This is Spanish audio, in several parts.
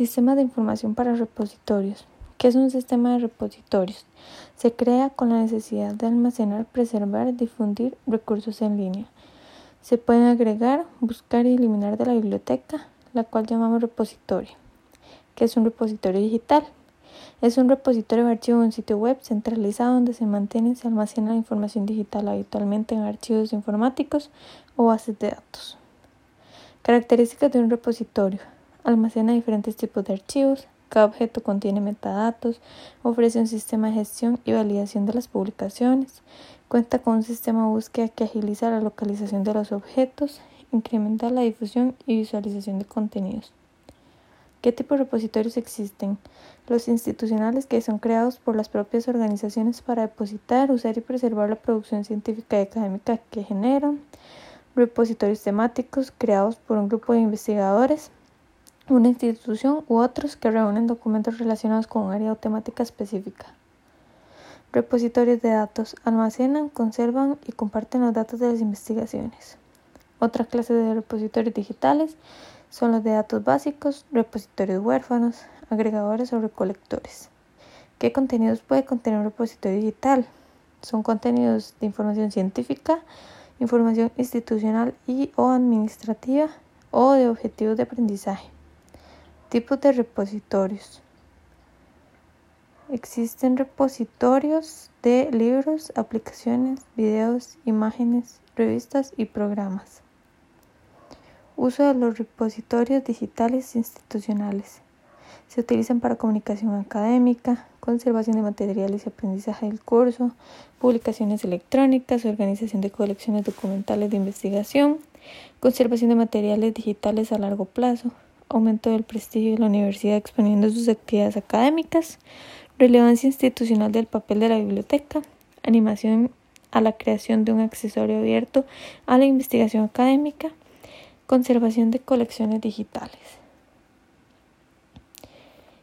Sistema de información para repositorios. ¿Qué es un sistema de repositorios? Se crea con la necesidad de almacenar, preservar, difundir recursos en línea. Se pueden agregar, buscar y eliminar de la biblioteca, la cual llamamos repositorio. ¿Qué es un repositorio digital? Es un repositorio de archivos en un sitio web centralizado donde se mantiene y se almacena la información digital habitualmente en archivos informáticos o bases de datos. Características de un repositorio. Almacena diferentes tipos de archivos. Cada objeto contiene metadatos. Ofrece un sistema de gestión y validación de las publicaciones. Cuenta con un sistema de búsqueda que agiliza la localización de los objetos. Incrementa la difusión y visualización de contenidos. ¿Qué tipo de repositorios existen? Los institucionales que son creados por las propias organizaciones para depositar, usar y preservar la producción científica y académica que generan repositorios temáticos creados por un grupo de investigadores, una institución u otros que reúnen documentos relacionados con un área o temática específica. Repositorios de datos almacenan, conservan y comparten los datos de las investigaciones. Otra clase de repositorios digitales son los de datos básicos, repositorios huérfanos, agregadores o recolectores. ¿Qué contenidos puede contener un repositorio digital? Son contenidos de información científica, información institucional y o administrativa o de objetivos de aprendizaje. Tipos de repositorios. Existen repositorios de libros, aplicaciones, videos, imágenes, revistas y programas. Uso de los repositorios digitales institucionales. Se utilizan para comunicación académica, conservación de materiales y aprendizaje del curso, publicaciones electrónicas, organización de colecciones documentales de investigación, conservación de materiales digitales a largo plazo, aumento del prestigio de la universidad exponiendo sus actividades académicas, relevancia institucional del papel de la biblioteca, animación a la creación de un accesorio abierto a la investigación académica, conservación de colecciones digitales.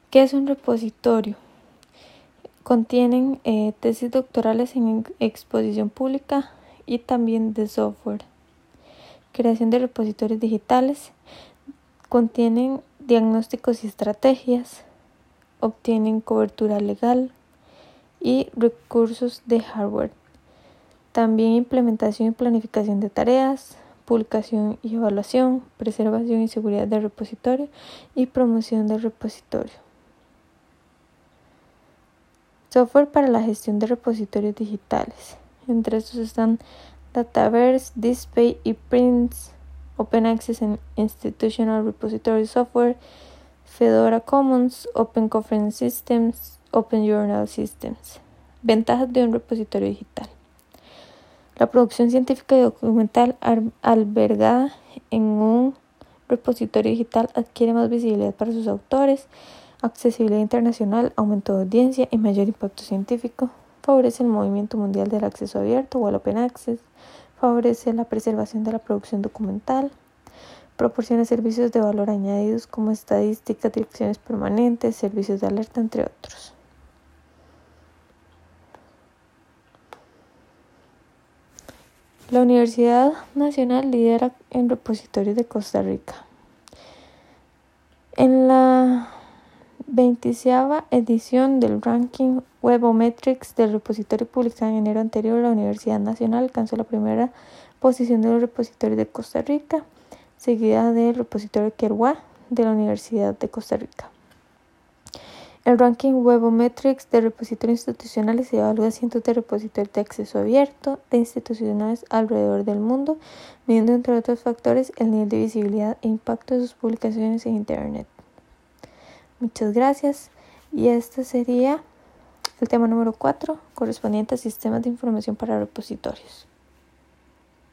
¿Qué es un repositorio? Contienen eh, tesis doctorales en exposición pública y también de software. Creación de repositorios digitales. Contienen diagnósticos y estrategias. Obtienen cobertura legal y recursos de hardware. También implementación y planificación de tareas, publicación y evaluación, preservación y seguridad del repositorio y promoción del repositorio. Software para la gestión de repositorios digitales. Entre estos están Dataverse, Display y Prints, Open Access and Institutional Repository Software, Fedora Commons, Open Conference Systems, Open Journal Systems. Ventajas de un repositorio digital. La producción científica y documental albergada en un repositorio digital adquiere más visibilidad para sus autores, accesibilidad internacional, aumento de audiencia y mayor impacto científico, favorece el movimiento mundial del acceso abierto o el open access, favorece la preservación de la producción documental, proporciona servicios de valor añadidos como estadísticas, direcciones permanentes, servicios de alerta, entre otros. La Universidad Nacional lidera en repositorios de Costa Rica. En la 20 edición del ranking Webometrics del repositorio publicado en enero anterior, la Universidad Nacional alcanzó la primera posición de los repositorios de Costa Rica, seguida del repositorio Kerwa de la Universidad de Costa Rica. El ranking Webometrics de repositorios institucionales evalúa cientos de repositorios de acceso abierto de institucionales alrededor del mundo, midiendo entre otros factores el nivel de visibilidad e impacto de sus publicaciones en Internet. Muchas gracias. Y este sería el tema número 4, correspondiente a sistemas de información para repositorios.